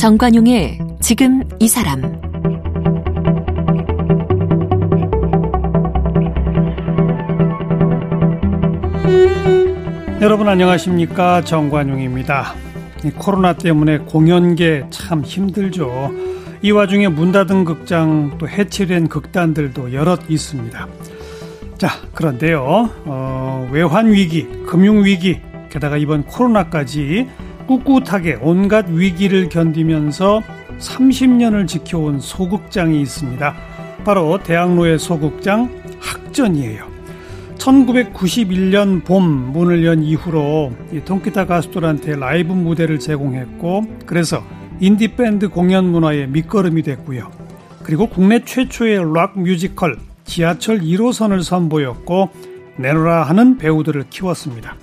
정관용의 지금 이 사람 여러분 안녕하십니까 정관용입니다. 코로나 때문에 공연계 참 힘들죠. 이 와중에 문 닫은 극장 또 해체된 극단들도 여럿 있습니다. 자 그런데요 어, 외환 위기, 금융 위기, 게다가 이번 코로나까지 꿋꿋하게 온갖 위기를 견디면서 30년을 지켜온 소극장이 있습니다. 바로 대학로의 소극장 학전이에요. 1991년 봄 문을 연 이후로 통기타 가수들한테 라이브 무대를 제공했고 그래서 인디밴드 공연 문화의 밑거름이 됐고요. 그리고 국내 최초의 락 뮤지컬 지하철 1호선을 선보였고 내노라 하는 배우들을 키웠습니다.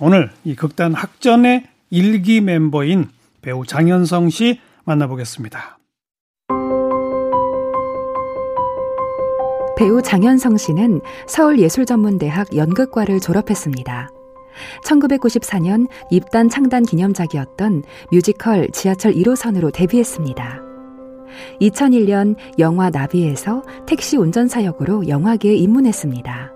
오늘 이 극단 학전의 일기 멤버인 배우 장현성 씨 만나보겠습니다. 배우 장현성 씨는 서울예술전문대학 연극과를 졸업했습니다. 1994년 입단 창단 기념작이었던 뮤지컬 지하철 1호선으로 데뷔했습니다. 2001년 영화 나비에서 택시 운전사 역으로 영화계에 입문했습니다.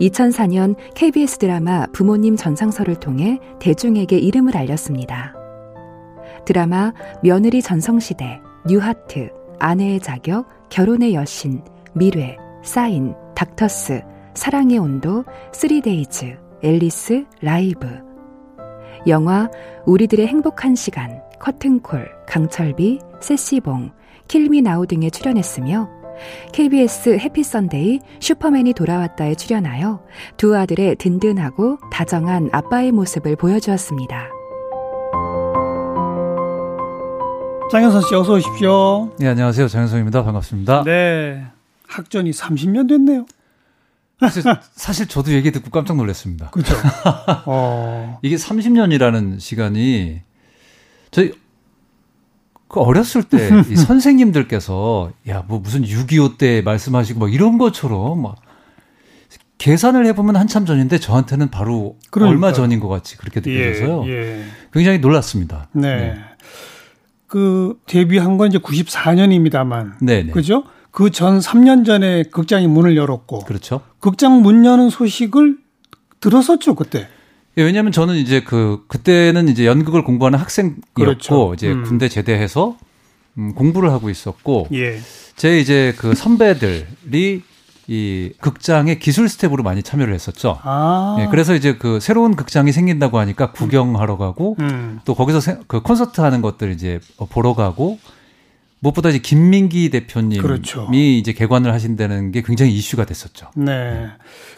2004년 KBS 드라마 부모님 전상서를 통해 대중에게 이름을 알렸습니다. 드라마 며느리 전성시대, 뉴하트, 아내의 자격, 결혼의 여신, 미래, 사인, 닥터스, 사랑의 온도, 쓰리데이즈, 앨리스, 라이브. 영화 우리들의 행복한 시간, 커튼콜, 강철비, 세시봉, 킬미 나우 등에 출연했으며 KBS 해피선데이 슈퍼맨이 돌아왔다에 출연하여 두 아들의 든든하고 다정한 아빠의 모습을 보여주었습니다. 장현선 씨 어서 오십시오. 네, 안녕하세요. 장현성입니다. 반갑습니다. 네. 학전이 30년 됐네요. 사실, 사실 저도 얘기 듣고 깜짝 놀랐습니다. 그렇죠. 어. 이게 30년이라는 시간이 저희 그 어렸을 때 이 선생님들께서 야 뭐 무슨 6.25 때 말씀하시고 막 이런 것처럼 막 계산을 해보면 한참 전인데 저한테는 바로 그러니까요. 얼마 전인 것 같이 그렇게 느껴져서요. 예, 예. 굉장히 놀랐습니다. 네. 네. 그 데뷔한 건 이제 94년입니다만. 네. 그죠? 그 전 3년 전에 극장이 문을 열었고. 그렇죠. 극장 문 여는 소식을 들었었죠, 그때. 예, 왜냐하면 저는 이제 그 그때는 이제 연극을 공부하는 학생이었고 그렇죠. 이제 음. 군대 제대해서 음, 공부를 하고 있었고 예. 제 이제 그 선배들이 이 극장의 기술 스태프로 많이 참여를 했었죠. 아. 예, 그래서 이제 그 새로운 극장이 생긴다고 하니까 구경하러 가고 음. 또 거기서 세, 그 콘서트 하는 것들 이제 보러 가고 무엇보다 이제 김민기 대표님이 그렇죠. 이제 개관을 하신다는 게 굉장히 이슈가 됐었죠. 네.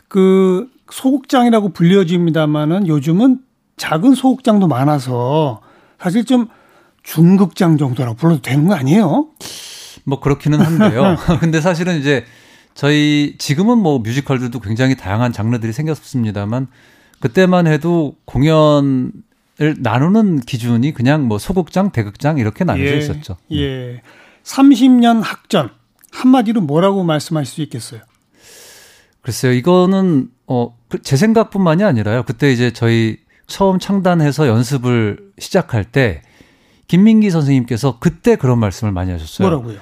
그 소극장이라고 불려집니다만은 요즘은 작은 소극장도 많아서 사실 좀 중극장 정도라고 불러도 되는 거 아니에요? 뭐 그렇기는 한데요. 근데 사실은 이제 저희 지금은 뭐 뮤지컬들도 굉장히 다양한 장르들이 생겼습니다만 그때만 해도 공연을 나누는 기준이 그냥 뭐 소극장, 대극장 이렇게 나눠져 예, 있었죠. 예. 30년 학전 한마디로 뭐라고 말씀하실 수 있겠어요? 글쎄요, 이거는 어, 그 제 생각뿐만이 아니라요. 그때 이제 저희 처음 창단해서 연습을 시작할 때 김민기 선생님께서 그때 그런 말씀을 많이 하셨어요. 뭐라고요?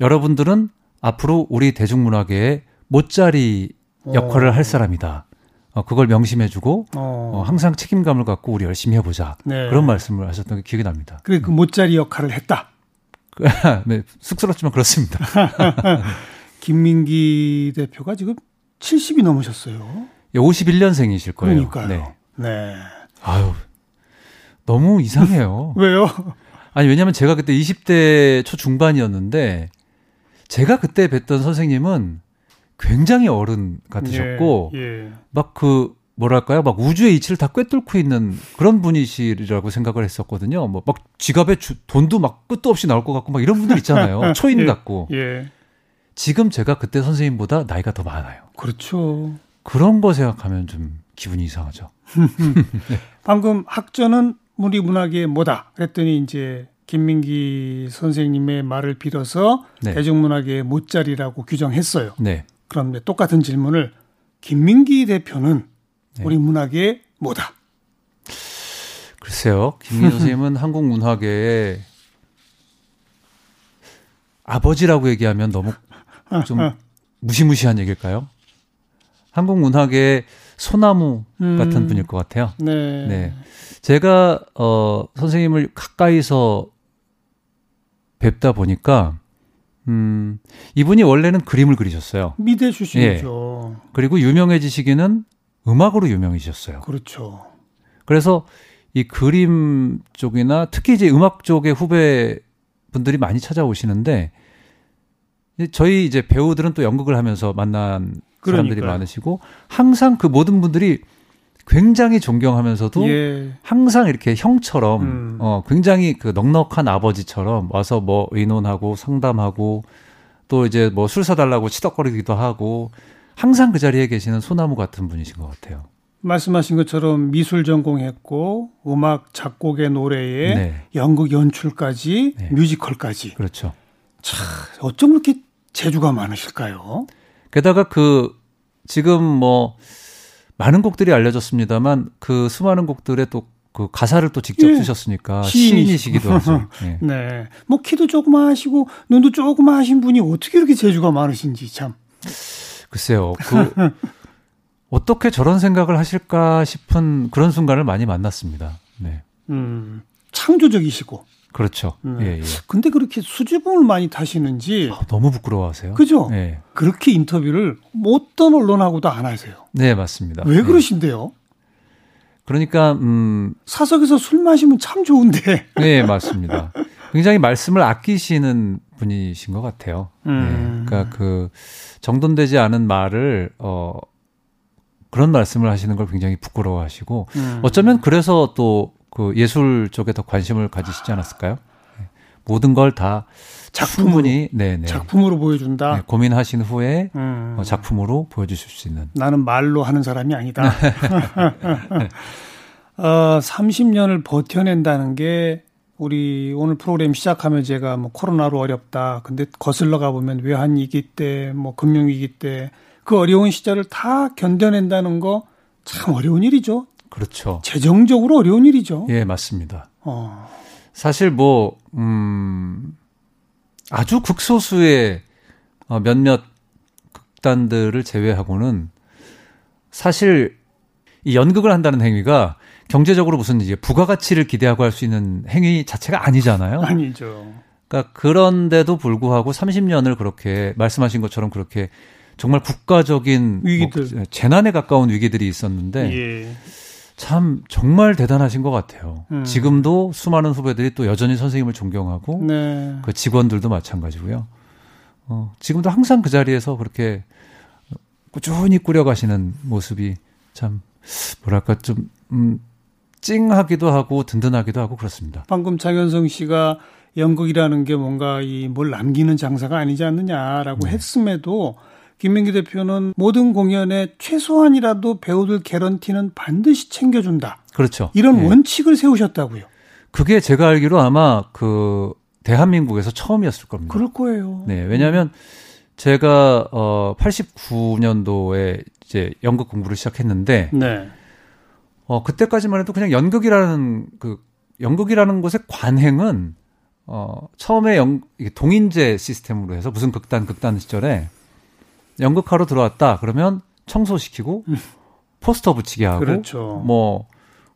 여러분들은 앞으로 우리 대중문화계에 못자리 역할을 어. 할 사람이다. 어, 그걸 명심해주고 어. 어, 항상 책임감을 갖고 우리 열심히 해보자. 네. 그런 말씀을 하셨던 게 기억이 납니다. 그래 그 못자리 역할을 했다. 네, 쑥스럽지만 그렇습니다. 김민기 대표가 지금 70이 넘으셨어요. 51년생이실 거예요. 그러니까요. 네. 네. 아유, 너무 이상해요. 왜요? 아니, 왜냐면 제가 그때 20대 초중반이었는데, 제가 그때 뵀던 선생님은 굉장히 어른 같으셨고, 예, 예. 막그 뭐랄까요, 막 우주의 이치를 다 꿰뚫고 있는 그런 분이시라고 생각을 했었거든요. 뭐 막 지갑에 주, 돈도 막 끝도 없이 나올 것 같고 막 이런 분들 있잖아요. 초인 예, 같고. 예. 지금 제가 그때 선생님보다 나이가 더 많아요. 그렇죠. 그런 거 생각하면 좀 기분이 이상하죠. 네. 방금 학전은 우리 문학의 뭐다 그랬더니 이제 김민기 선생님의 말을 빌어서 네. 대중문학의 못자리라고 규정했어요. 네. 그런데 똑같은 질문을 김민기 대표는 네. 우리 문학의 뭐다? 글쎄요. 김민희 선생님은 한국 문화계의 아버지라고 얘기하면 너무 좀 무시무시한 얘기일까요? 한국 문학의 소나무 같은 음. 분일 것 같아요. 네. 네. 제가 어 선생님을 가까이서 뵙다 보니까 음 이분이 원래는 그림을 그리셨어요. 미대 출신이죠. 예. 그리고 유명해지시기는 음악으로 유명해지셨어요. 그렇죠. 그래서 이 그림 쪽이나 특히 이제 음악 쪽의 후배 분들이 많이 찾아오시는데 저희 이제 배우들은 또 연극을 하면서 만난 사람들이 그러니까요. 많으시고 항상 그 모든 분들이 굉장히 존경하면서도 예. 항상 이렇게 형처럼 음. 어 굉장히 그 넉넉한 아버지처럼 와서 뭐 의논하고 상담하고 또 이제 뭐 술 사달라고 치덕거리기도 하고 항상 그 자리에 계시는 소나무 같은 분이신 것 같아요. 말씀하신 것처럼 미술 전공했고 음악 작곡의 노래에 네. 연극 연출까지 네. 뮤지컬까지 그렇죠. 참 어쩜 그렇게 재주가 많으실까요? 게다가 그 지금 뭐 많은 곡들이 알려졌습니다만 그 수많은 곡들의 또 그 가사를 또 직접 예. 쓰셨으니까 시인이시기도 하죠. 예. 네. 뭐 키도 조그마하시고 눈도 조그마하신 분이 어떻게 이렇게 재주가 많으신지 참. 글쎄요. 그 어떻게 저런 생각을 하실까 싶은 그런 순간을 많이 만났습니다. 네. 음. 창조적이시고 그렇죠. 네. 예, 예. 근데 그렇게 수줍음을 많이 타시는지 아, 너무 부끄러워하세요. 그죠? 예. 그렇게 인터뷰를 어떤 언론하고도 안 하세요. 네, 맞습니다. 왜 예. 그러신데요? 그러니까 음 사석에서 술 마시면 참 좋은데. 네, 맞습니다. 굉장히 말씀을 아끼시는 분이신 것 같아요. 음. 네, 그러니까 그 정돈되지 않은 말을 어 그런 말씀을 하시는 걸 굉장히 부끄러워하시고 음. 어쩌면 그래서 또 그 예술 쪽에 더 관심을 가지시지 않았을까요? 네. 모든 걸 다 작품으로, 네네. 네. 작품으로 보여준다. 네, 고민하신 후에 음. 어, 작품으로 보여주실 수 있는. 나는 말로 하는 사람이 아니다. 어, 30년을 버텨낸다는 게 우리 오늘 프로그램 시작하면 제가 뭐 코로나로 어렵다. 근데 거슬러 가 보면 외환위기 때, 뭐 금융위기 때 그 어려운 시절을 다 견뎌낸다는 거 참 어려운 일이죠. 그렇죠. 재정적으로 어려운 일이죠. 예, 맞습니다. 어. 사실 뭐, 음, 아주 극소수의 어, 몇몇 극단들을 제외하고는 사실 이 연극을 한다는 행위가 경제적으로 무슨 이제 부가가치를 기대하고 할 수 있는 행위 자체가 아니잖아요. 아니죠. 그러니까 그런데도 불구하고 30년을 그렇게 말씀하신 것처럼 그렇게 정말 국가적인 뭐 위기들 뭐 재난에 가까운 위기들이 있었는데 예. 참 정말 대단하신 것 같아요. 음. 지금도 수많은 후배들이 또 여전히 선생님을 존경하고 네. 그 직원들도 마찬가지고요. 어, 지금도 항상 그 자리에서 그렇게 꾸준히 꾸려가시는 모습이 참 뭐랄까 좀 음, 찡하기도 하고 든든하기도 하고 그렇습니다. 방금 장현성 씨가 연극이라는 게 뭔가 이 뭘 남기는 장사가 아니지 않느냐라고 네. 했음에도 김민기 대표는 모든 공연에 최소한이라도 배우들 개런티는 반드시 챙겨준다. 그렇죠. 이런 예. 원칙을 세우셨다고요. 그게 제가 알기로 아마 그 대한민국에서 처음이었을 겁니다. 그럴 거예요. 네, 왜냐하면 제가 어 89년도에 이제 연극 공부를 시작했는데, 네. 어 그때까지만 해도 그냥 연극이라는 그 연극이라는 곳의 관행은 어 처음에 연 동인제 시스템으로 해서 무슨 극단 극단 시절에 연극하러 들어왔다 그러면 청소시키고 음. 포스터 붙이게 하고 그렇죠. 뭐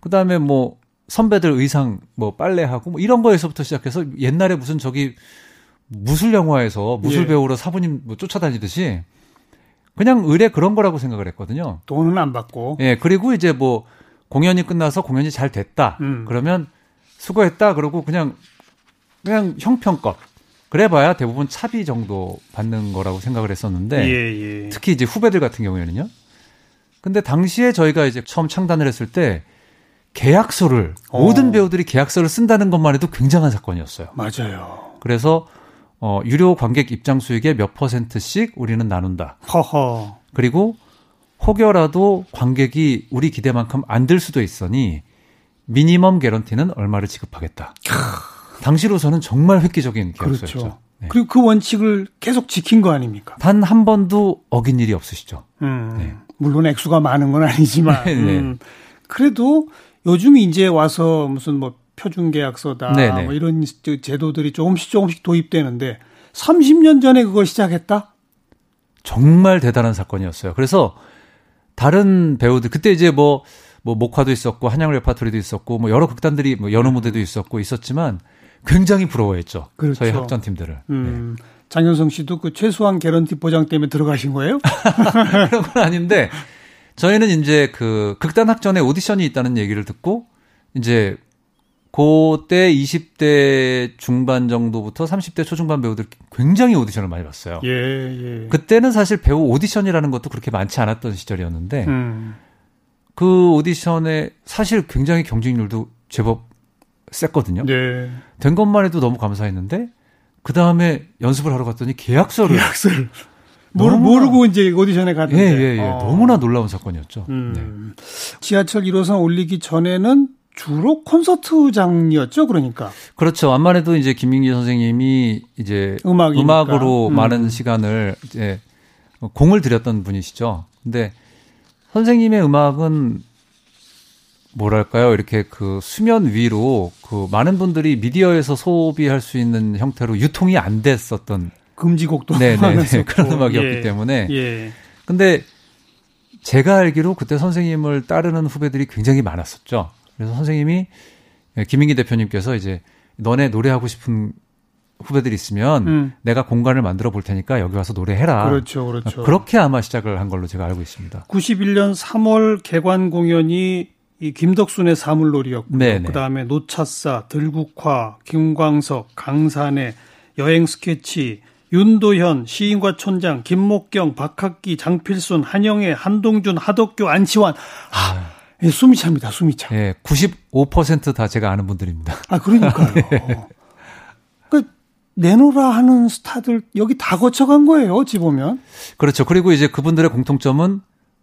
그다음에 뭐 선배들 의상 뭐 빨래하고 뭐 이런 거에서부터 시작해서 옛날에 무슨 저기 무술 영화에서 무술 예. 배우로 사부님 뭐 쫓아다니듯이 그냥 의뢰 그런 거라고 생각을 했거든요. 돈은 안 받고. 예, 그리고 이제 뭐 공연이 끝나서 공연이 잘 됐다. 음. 그러면 수고했다. 그러고 그냥 그냥 형평껏 그래봐야 대부분 차비 정도 받는 거라고 생각을 했었는데 예, 예. 특히 이제 후배들 같은 경우에는요. 근데 당시에 저희가 이제 처음 창단을 했을 때 계약서를 어. 모든 배우들이 계약서를 쓴다는 것만 해도 굉장한 사건이었어요. 맞아요. 그래서 어 유료 관객 입장 수익의 몇 퍼센트씩 우리는 나눈다. 허허. 그리고 혹여라도 관객이 우리 기대만큼 안 들 수도 있으니 미니멈 개런티는 얼마를 지급하겠다. 당시로서는 정말 획기적인 계약서였죠. 그렇죠. 네. 그리고 그 원칙을 계속 지킨 거 아닙니까? 단 한 번도 어긴 일이 없으시죠. 음, 네. 물론 액수가 많은 건 아니지만 네, 네. 음, 그래도 요즘 이제 와서 무슨 뭐 표준계약서다 네네. 뭐 이런 제도들이 조금씩 조금씩 도입되는데 30년 전에 그걸 시작했다? 정말 대단한 사건이었어요. 그래서 다른 배우들 그때 이제 뭐뭐 뭐 목화도 있었고 한양 레파토리도 있었고 뭐 여러 극단들이 뭐 연호 무대도 있었고 있었지만 굉장히 부러워했죠. 그렇죠. 저희 학전팀들을. 음, 네. 장현성 씨도 그 최소한 개런티 보장 때문에 들어가신 거예요? 그런 건 아닌데 저희는 이제 그 극단 학전에 오디션이 있다는 얘기를 듣고 이제 그때 20대 중반 정도부터 30대 초중반 배우들 굉장히 오디션을 많이 봤어요. 예, 예. 그때는 사실 배우 오디션이라는 것도 그렇게 많지 않았던 시절이었는데 음. 그 오디션에 사실 굉장히 경쟁률도 제법 셌거든요. 네. 된 것만 해도 너무 감사했는데 그 다음에 연습을 하러 갔더니 계약서를 계약서를 모르, 모르고 이제 오디션에 갔는데 예, 예, 예. 어. 너무나 놀라운 사건이었죠. 음. 네. 지하철 1호선 올리기 전에는 주로 콘서트장이었죠, 그러니까. 그렇죠. 암만 해도 이제 김민기 선생님이 이제 음악이니까. 음악으로 음. 많은 시간을 이제 공을 들였던 분이시죠. 근데 선생님의 음악은 뭐랄까요? 이렇게 그 수면 위로 그 많은 분들이 미디어에서 소비할 수 있는 형태로 유통이 안 됐었던 금지곡도 네네 그런 음악이었기 예. 때문에. 예. 근데 제가 알기로 그때 선생님을 따르는 후배들이 굉장히 많았었죠. 그래서 선생님이 김민기 대표님께서 이제 너네 노래하고 싶은 후배들이 있으면 음. 내가 공간을 만들어 볼 테니까 여기 와서 노래해라. 그렇죠, 그렇죠. 그렇게 아마 시작을 한 걸로 제가 알고 있습니다. 91년 3월 개관 공연이 이 김덕순의 사물놀이였고요. 네네. 그다음에 노차사, 들국화, 김광석, 강산의 여행 스케치, 윤도현, 시인과 촌장, 김목경, 박학기, 장필순, 한영애, 한동준, 하덕규, 안치환. 아, 예, 숨이 찹니다. 숨이 차. 예, 95%다 제가 아는 분들입니다. 아, 그러니까요. 네. 그 내노라 하는 스타들 여기 다 거쳐간 거예요. 어찌 보면. 그렇죠. 그리고 이제 그분들의 공통점은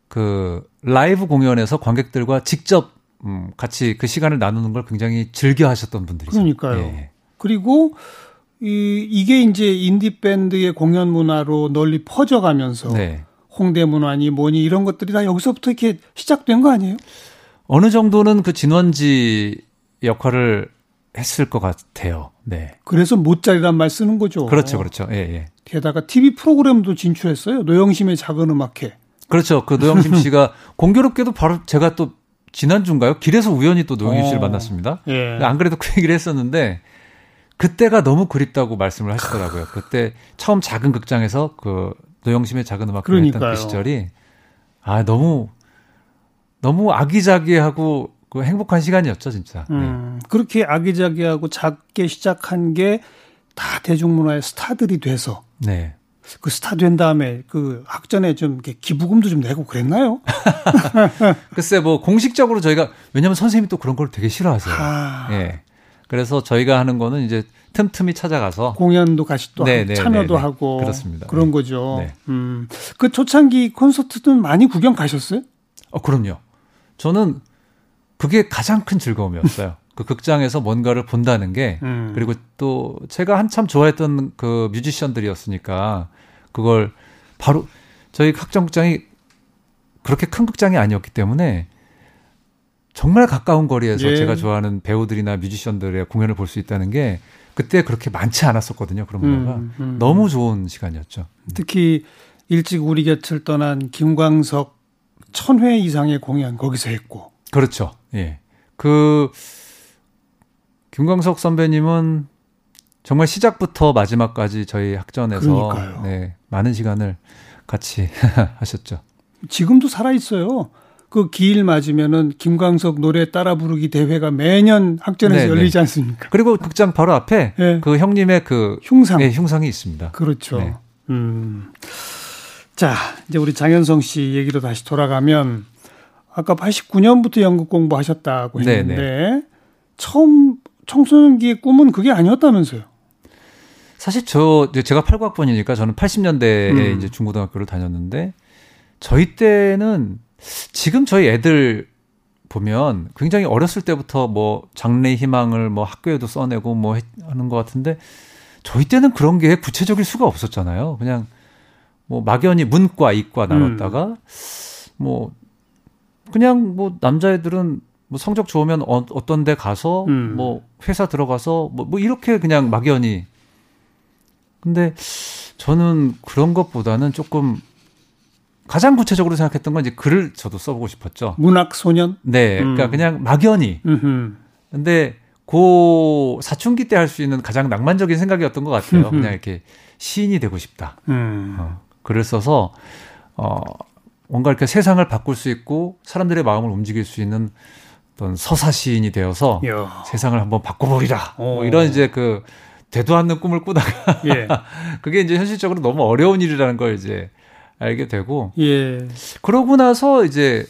그 라이브 공연에서 관객들과 직접 음, 같이 그 시간을 나누는 걸 굉장히 즐겨 하셨던 분들이죠. 그러니까요. 예. 그리고 이, 이게 이제 인디 밴드의 공연 문화로 널리 퍼져가면서 네. 홍대 문화니 뭐니 이런 것들이 다 여기서부터 이렇게 시작된 거 아니에요? 어느 정도는 그 진원지 역할을 했을 것 같아요. 네. 그래서 못자리란 말 쓰는 거죠. 그렇죠, 그렇죠. 예, 예. 게다가 TV 프로그램도 진출했어요. 노영심의 작은 음악회. 그렇죠. 그 노영심 씨가 공교롭게도 바로 제가 또 지난주인가요? 길에서 우연히 또 노영심 씨를 어. 만났습니다. 예. 안 그래도 그 얘기를 했었는데 그때가 너무 그립다고 말씀을 하시더라고요. 그때 처음 작은 극장에서 그 노영심의 작은 음악회 했던 그 시절이 아 너무 너무 아기자기하고 그 행복한 시간이었죠, 진짜. 네. 음, 그렇게 아기자기하고 작게 시작한 게 다 대중문화의 스타들이 돼서 네. 그 스타 된 다음에 그 학전에 좀 이렇게 기부금도 좀 내고 그랬나요? 글쎄 뭐 공식적으로 저희가 왜냐면 선생님이 또 그런 걸 되게 싫어하세요. 아. 예. 그래서 저희가 하는 거는 이제 틈틈이 찾아가서 공연도 같이 또 네, 네, 참여도 네, 네. 하고 그렇습니다. 그런 네. 거죠. 네. 음. 그 초창기 콘서트는 많이 구경 가셨어요? 어, 그럼요. 저는 그게 가장 큰 즐거움이었어요. 그 극장에서 뭔가를 본다는 게 음. 그리고 또 제가 한참 좋아했던 그 뮤지션들이었으니까 그걸 바로 저희 학정극장이 그렇게 큰 극장이 아니었기 때문에 정말 가까운 거리에서 예. 제가 좋아하는 배우들이나 뮤지션들의 공연을 볼 수 있다는 게 그때 그렇게 많지 않았었거든요. 그런 문화가 음, 음. 너무 좋은 시간이었죠. 특히 일찍 우리 곁을 떠난 김광석 천회 이상의 공연 거기서 했고. 그렇죠. 예. 그 김광석 선배님은 정말 시작부터 마지막까지 저희 학전에서 네, 많은 시간을 같이 하셨죠. 지금도 살아 있어요. 그 기일 맞으면은 김광석 노래 따라 부르기 대회가 매년 학전에서 네네. 열리지 않습니까? 그리고 극장 바로 앞에 네. 그 형님의 그 흉상, 네, 흉상이 있습니다. 그렇죠. 네. 음. 자, 이제 우리 장현성 씨 얘기로 다시 돌아가면 아까 89년부터 연극 공부하셨다고 했는데 네네. 처음 청소년기의 꿈은 그게 아니었다면서요? 사실 저 제가 8학번이니까 저는 80년대에 음. 이제 중고등학교를 다녔는데 저희 때는 지금 저희 애들 보면 굉장히 어렸을 때부터 뭐 장래 희망을 뭐 학교에도 써내고 뭐 하는 것 같은데 저희 때는 그런 게 구체적일 수가 없었잖아요. 그냥 뭐 막연히 문과, 이과 나눴다가 음. 뭐 그냥 뭐 남자애들은 뭐 성적 좋으면 어, 어떤 데 가서 음. 뭐 회사 들어가서 뭐, 뭐 이렇게 그냥 막연히 근데 저는 그런 것보다는 조금 가장 구체적으로 생각했던 건 이제 글을 저도 써보고 싶었죠. 문학 소년? 네, 그러니까 음. 그냥 막연히. 음흠. 근데 고 사춘기 때 할 수 있는 가장 낭만적인 생각이었던 것 같아요. 그냥 이렇게 시인이 되고 싶다. 음. 어, 글을 써서 어 뭔가 이렇게 세상을 바꿀 수 있고 사람들의 마음을 움직일 수 있는 어떤 서사 시인이 되어서 야. 세상을 한번 바꿔보리라. 뭐 이런 이제 그 되도 않는 꿈을 꾸다가 예. 그게 이제 현실적으로 너무 어려운 일이라는 걸 이제 알게 되고 예. 그러고 나서 이제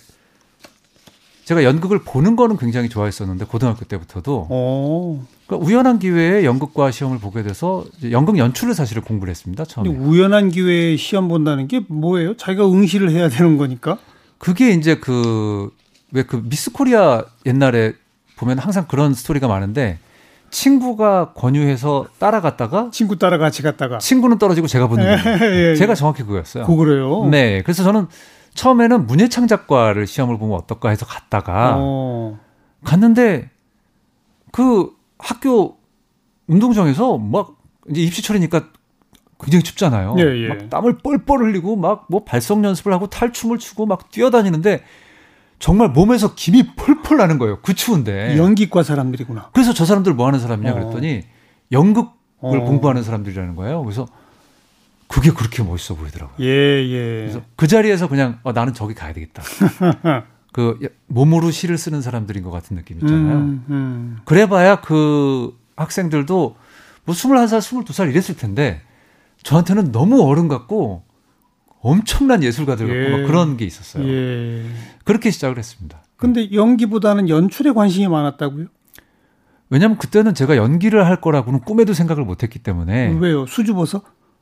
제가 연극을 보는 거는 굉장히 좋아했었는데 고등학교 때부터도 어. 그러니까 우연한 기회에 연극과 시험을 보게 돼서 연극 연출을 사실을 공부를 했습니다. 처음에. 우연한 기회에 시험 본다는 게 뭐예요? 자기가 응시를 해야 되는 거니까? 그게 이제 그 왜그 미스 코리아 옛날에 보면 항상 그런 스토리가 많은데 친구가 권유해서 따라갔다가 친구 따라 같이 갔다가 친구는 떨어지고 제가 붙는 거예요. 예, 예. 제가 정확히 그거였어요. 그래요? 네. 그래서 저는 처음에는 문예창작과를 시험을 보면 어떨까 해서 갔다가 어. 갔는데 그 학교 운동장에서 막 이제 입시철이니까 굉장히 춥잖아요. 예, 예. 막 땀을 뻘뻘 흘리고 막 뭐 발성 연습을 하고 탈춤을 추고 막 뛰어다니는데 정말 몸에서 김이 펄펄 나는 거예요. 그 추운데. 연기과 사람들이구나. 그래서 저 사람들 뭐 하는 사람이냐 그랬더니 연극을 어. 공부하는 사람들이라는 거예요. 그래서 그게 그렇게 멋있어 보이더라고요. 예, 예. 그래서 그 자리에서 그냥 어, 나는 저기 가야 되겠다. 그 몸으로 시를 쓰는 사람들인 것 같은 느낌 있잖아요. 음, 음. 그래봐야 그 학생들도 뭐 21살, 22살 이랬을 텐데 저한테는 너무 어른 같고 엄청난 예술가들 같고 예. 막 그런 게 있었어요. 예. 그렇게 시작을 했습니다. 근데 연기보다는 연출에 관심이 많았다고요? 왜냐면 그때는 제가 연기를 할 거라고는 꿈에도 생각을 못 했기 때문에. 왜요? 수줍어서?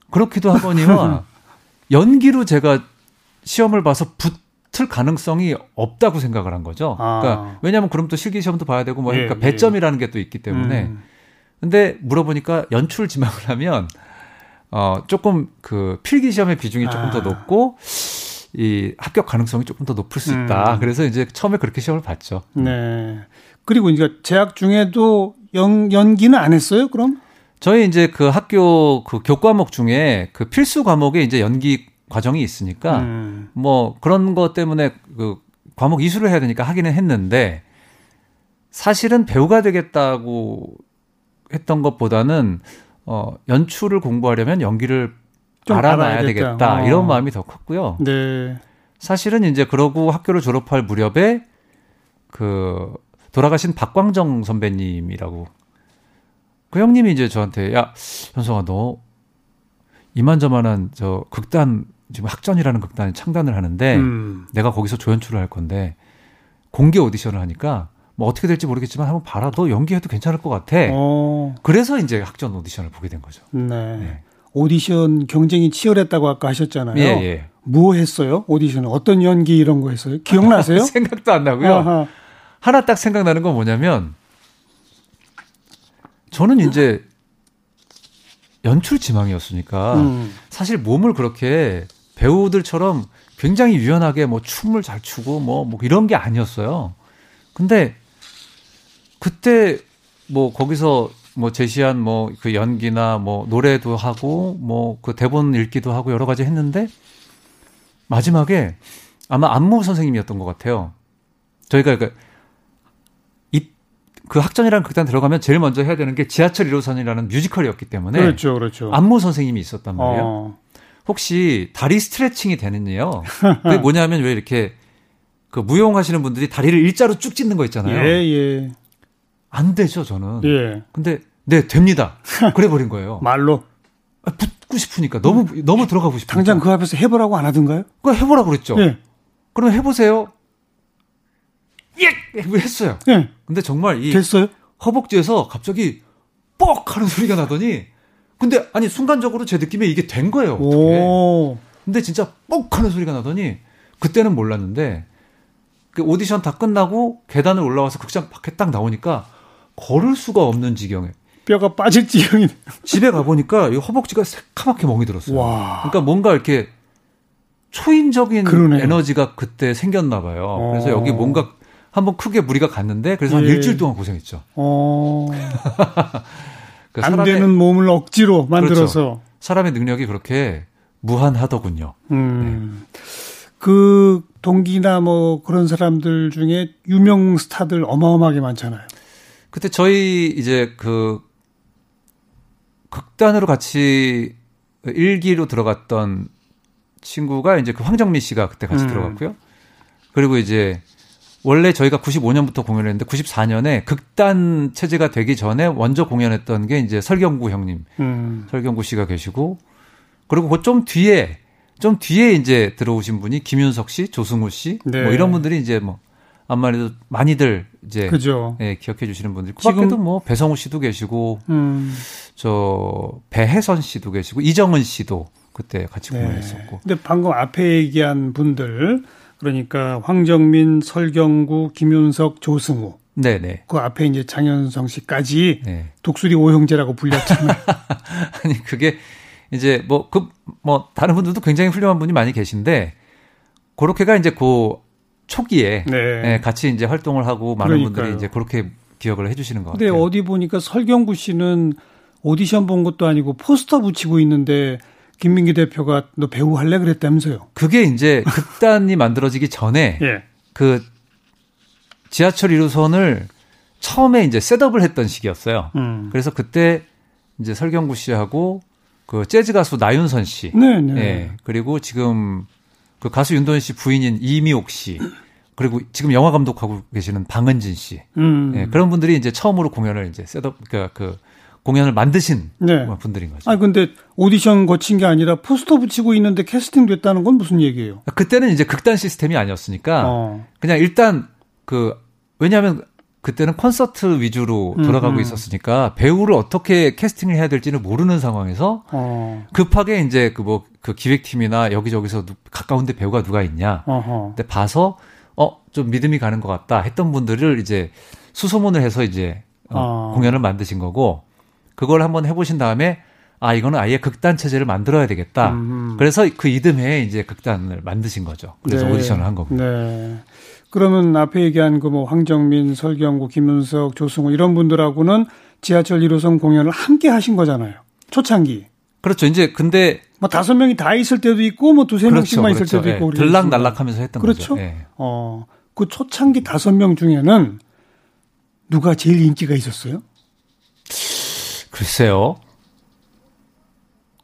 그렇기도 하거니와 연기로 제가 시험을 봐서 붙을 가능성이 없다고 생각을 한 거죠. 아. 그러니까 왜냐하면 그럼 또 실기 시험도 봐야 되고 뭐 그러니까 예, 배점이라는 게 또 있기 때문에. 음. 근데 물어보니까 연출 지망을 하면 어, 조금 그 필기 시험의 비중이 조금 아. 더 높고 이 합격 가능성이 조금 더 높을 수 있다. 음. 그래서 이제 처음에 그렇게 시험을 봤죠. 네. 그리고 이제 재학 중에도 연, 연기는 안 했어요, 그럼? 저희 이제 그 학교 그 교과목 중에 그 필수 과목에 이제 연기 과정이 있으니까 음. 뭐 그런 것 때문에 그 과목 이수를 해야 되니까 하기는 했는데 사실은 배우가 되겠다고 했던 것보다는 어, 연출을 공부하려면 연기를 알아놔야 되겠다. 어. 이런 마음이 더 컸고요. 네. 사실은 이제 그러고 학교를 졸업할 무렵에 그 돌아가신 박광정 선배님이라고 그 형님이 이제 저한테 야 현성아 너 이만저만한 저 극단 지금 학전이라는 극단 창단을 하는데 음. 내가 거기서 조연출을 할 건데 공개 오디션을 하니까 뭐 어떻게 될지 모르겠지만 한번 봐라. 너 연기해도 괜찮을 것 같아. 어. 그래서 이제 학전 오디션을 보게 된 거죠. 네. 네. 오디션 경쟁이 치열했다고 아까 하셨잖아요. 예, 예. 뭐 했어요? 오디션 어떤 연기 이런 거 했어요? 기억나세요? 생각도 안 나고요. 아하. 하나 딱 생각나는 건 뭐냐면 저는 이제 연출 지망이었으니까 음. 사실 몸을 그렇게 배우들처럼 굉장히 유연하게 뭐 춤을 잘 추고 뭐, 뭐 이런 게 아니었어요. 근데 그때 뭐 거기서 뭐 제시한 뭐 그 연기나 뭐 노래도 하고 뭐 그 대본 읽기도 하고 여러 가지 했는데 마지막에 아마 안무 선생님이었던 것 같아요. 저희가 그, 이, 그 학전이라는 극단 들어가면 제일 먼저 해야 되는 게 지하철 1호선이라는 뮤지컬이었기 때문에 그렇죠, 그렇죠. 안무 선생님이 있었단 말이에요. 어. 혹시 다리 스트레칭이 되는지요? 그게 뭐냐면 왜 이렇게 그 무용하시는 분들이 다리를 일자로 쭉 찢는 거 있잖아요. 예, 예. 안 되죠, 저는. 예. 근데 네, 됩니다. 그래 버린 거예요. 말로 아, 붙고 싶으니까 너무 너무 들어가고 싶으니까. 당장 그 앞에서 해 보라고 안 하던가요? 그 해보라고 그랬죠. 예. 그럼 해 보세요. 예! 했어요. 예. 근데 정말 이 됐어요? 허벅지에서 갑자기 뻑 하는 소리가 나더니 근데 아니 순간적으로 제 느낌에 이게 된 거예요. 어떻게. 근데 진짜 뻑 하는 소리가 나더니 그때는 몰랐는데 그 오디션 다 끝나고 계단을 올라와서 극장 밖에 딱 나오니까 걸을 수가 없는 지경에 뼈가 빠질 지경이 집에 가 보니까 이 허벅지가 새카맣게 멍이 들었어요. 와. 그러니까 뭔가 이렇게 초인적인 그러네요. 에너지가 그때 생겼나 봐요. 어. 그래서 여기 뭔가 한번 크게 무리가 갔는데 그래서 한 예. 일주일 동안 고생했죠. 어. 그러니까 안 되는 몸을 억지로 만들어서 그렇죠. 사람의 능력이 그렇게 무한하더군요. 음. 네. 그 동기나 뭐 그런 사람들 중에 유명 스타들 어마어마하게 많잖아요. 그때 저희 이제 그 극단으로 같이 일기로 들어갔던 친구가 이제 그 황정민 씨가 그때 같이 음. 들어갔고요. 그리고 이제 원래 저희가 95년부터 공연을 했는데 94년에 극단 체제가 되기 전에 먼저 공연했던 게 이제 설경구 형님, 음. 설경구 씨가 계시고 그리고 그 좀 뒤에 좀 뒤에 이제 들어오신 분이 김윤석 씨, 조승우 씨, 네. 뭐 이런 분들이 이제 뭐 아무래도 많이들 이제 그죠. 예, 기억해 주시는 분들. 그 밖에도 뭐 배성우 씨도 계시고 음. 저 배혜선 씨도 계시고 이정은 씨도 그때 같이 네. 공연했었고. 근데 방금 앞에 얘기한 분들 그러니까 황정민, 설경구, 김윤석, 조승우. 네네. 그 앞에 이제 장현성 씨까지 네. 독수리 오형제라고 불렸잖아요. 아니 그게 이제 뭐 그뭐 그, 뭐 다른 분들도 굉장히 훌륭한 분이 많이 계신데 그렇게가 이제 그 초기에 네. 네, 같이 이제 활동을 하고 많은 그러니까요. 분들이 이제 그렇게 기억을 해주시는 것 같아요. 근데 어디 보니까 설경구 씨는 오디션 본 것도 아니고 포스터 붙이고 있는데 김민기 대표가 너 배우 할래 그랬다면서요? 그게 이제 극단이 만들어지기 전에 예. 그 지하철 1호선을 처음에 이제 셋업을 했던 시기였어요. 음. 그래서 그때 이제 설경구 씨하고 그 재즈 가수 나윤선 씨, 네, 네. 예, 그리고 지금 그 가수 윤도현 씨 부인인 이미옥 씨, 그리고 지금 영화 감독하고 계시는 방은진 씨, 음. 예, 그런 분들이 이제 처음으로 공연을 이제 set up 그그 그 공연을 만드신 네. 분들인 거죠. 아 근데 오디션 거친 게 아니라 포스터 붙이고 있는데 캐스팅 됐다는 건 무슨 얘기예요? 그때는 이제 극단 시스템이 아니었으니까 어. 그냥 일단 그 왜냐하면 그때는 콘서트 위주로 돌아가고 음, 음. 있었으니까 배우를 어떻게 캐스팅을 해야 될지는 모르는 상황에서 어. 급하게 이제 그 뭐그 뭐 그 기획팀이나 여기저기서 가까운데 배우가 누가 있냐. 어허. 근데 봐서 어 좀 믿음이 가는 것 같다 했던 분들을 이제 수소문을 해서 이제 어, 어. 공연을 만드신 거고 그걸 한번 해보신 다음에 아 이거는 아예 극단 체제를 만들어야 되겠다. 음. 그래서 그 이듬해에 이제 극단을 만드신 거죠. 그래서 네. 오디션을 한 겁니다. 네. 그러면 앞에 얘기한 그 뭐 황정민, 설경구, 김윤석, 조승우 이런 분들하고는 지하철 1호선 공연을 함께 하신 거잖아요. 초창기. 그렇죠. 이제 근데 뭐 다섯 명이 다 있을 때도 있고 뭐 두세 그렇죠, 명씩만 그렇죠. 있을 때도 있고 네. 들락날락하면서 했던 그렇죠? 거죠. 네. 어. 그 초창기 다섯 명 중에는 누가 제일 인기가 있었어요? 글쎄요.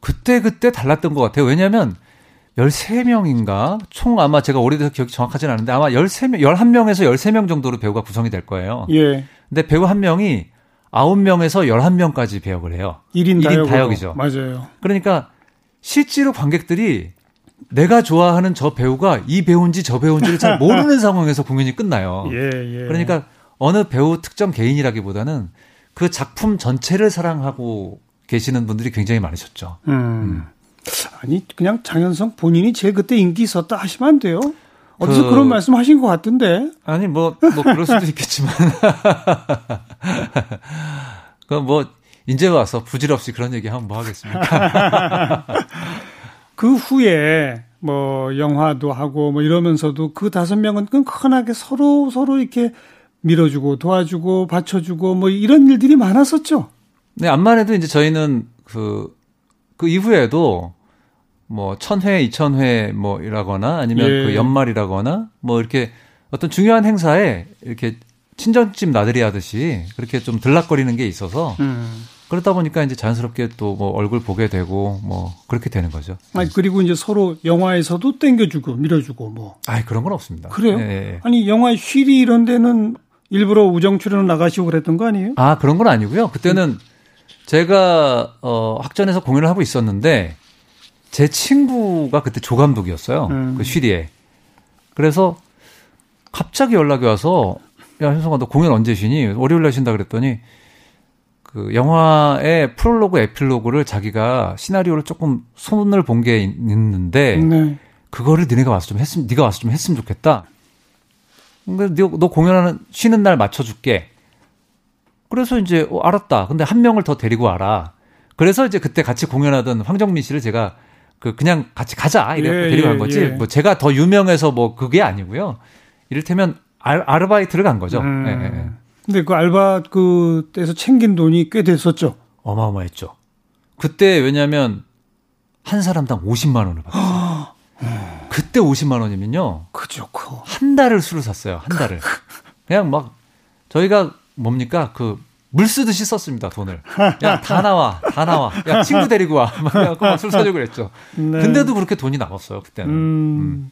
그때 그때 달랐던 것 같아요. 왜냐하면 13명인가? 총 아마 제가 오래돼서 기억이 정확하진 않은데 아마 13명, 11명에서 13명 정도로 배우가 구성이 될 거예요. 예. 근데 배우 한 명이 9명에서 11명까지 배역을 해요. 1인, 1인 다역이죠. 맞아요. 그러니까 실제로 관객들이 내가 좋아하는 저 배우가 이 배우인지 저 배우인지를 잘 모르는 상황에서 공연이 끝나요. 예, 예. 그러니까 어느 배우 특정 개인이라기보다는 그 작품 전체를 사랑하고 계시는 분들이 굉장히 많으셨죠. 음. 음. 아니 그냥 장현성 본인이 제일 그때 인기 있었다 하시면 안 돼요? 어디서 그, 런 말씀 하신 것 같던데. 아니 뭐 뭐 그럴 수도 있겠지만 그 뭐 이제 와서 부질없이 그런 얘기 하면 뭐 하겠습니까? 그 후에 뭐 영화도 하고 뭐 이러면서도 그 다섯 명은 끈끈하게 서로 서로 이렇게 밀어주고 도와주고 받쳐주고 뭐 이런 일들이 많았었죠. 네, 암만 해도 이제 저희는 그, 그 이후에도 뭐 천회, 이천회 뭐 이라거나 아니면 예. 그 연말이라거나 뭐 이렇게 어떤 중요한 행사에 이렇게 친정집 나들이 하듯이 그렇게 좀 들락거리는 게 있어서 음. 그러다 보니까 이제 자연스럽게 또 뭐 얼굴 보게 되고 뭐 그렇게 되는 거죠. 아니 그리고 이제 서로 영화에서도 땡겨주고 밀어주고 뭐. 아니 그런 건 없습니다. 그래요? 예, 예. 아니 영화 쉬리 이런 데는 일부러 우정 출연을 나가시고 그랬던 거 아니에요? 아 그런 건 아니고요. 그때는 제가 어 학전에서 공연을 하고 있었는데 제 친구가 그때 조감독이었어요. 음. 그 쉬리에. 그래서 갑자기 연락이 와서 야 현성아 너 공연 언제 쉬니? 월요일 날 쉰다 그랬더니 그 영화의 프롤로그 에필로그를 자기가 시나리오를 조금 손을 본 게 있는데 네. 그거를 니네가 와서 좀 했으면 네가 와서 좀 했으면 좋겠다. 근데 너, 너 공연하는 쉬는 날 맞춰줄게. 그래서 이제 어, 알았다. 근데 한 명을 더 데리고 와라. 그래서 이제 그때 같이 공연하던 황정민 씨를 제가 그 그냥 같이 가자 이래 예, 데리고 간 예, 거지. 예. 뭐 제가 더 유명해서 뭐 그게 아니고요. 이를테면 아, 르바이트를간 거죠. 음. 네, 네. 근데 그 알바 그때서 챙긴 돈이 꽤 됐었죠. 어마어마했죠. 그때 왜냐하면 한 사람당 50만 원을 받았어요. 그때 50만 원이면요. 그죠. 한 달을 술을 샀어요. 한 달을. 그냥 막 저희가 뭡니까 그 물 쓰듯이 썼습니다 돈을. 야 다 나와, 다 나와. 야 친구 데리고 와. 막술 사주고 그랬죠. 네. 근데도 그렇게 돈이 나왔어요 그때는. 음. 음.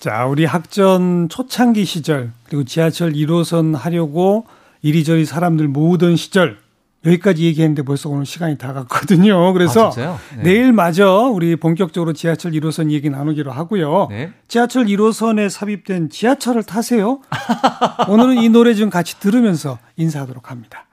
자, 우리 학전 초창기 시절 그리고 지하철 1호선 하려고 이리저리 사람들 모으던 시절 여기까지 얘기했는데 벌써 오늘 시간이 다 갔거든요. 그래서 아, 네. 내일 마저 우리 본격적으로 지하철 1호선 얘기 나누기로 하고요. 네. 지하철 1호선에 삽입된 지하철을 타세요. 오늘은 이 노래 좀 같이 들으면서 인사하도록 합니다.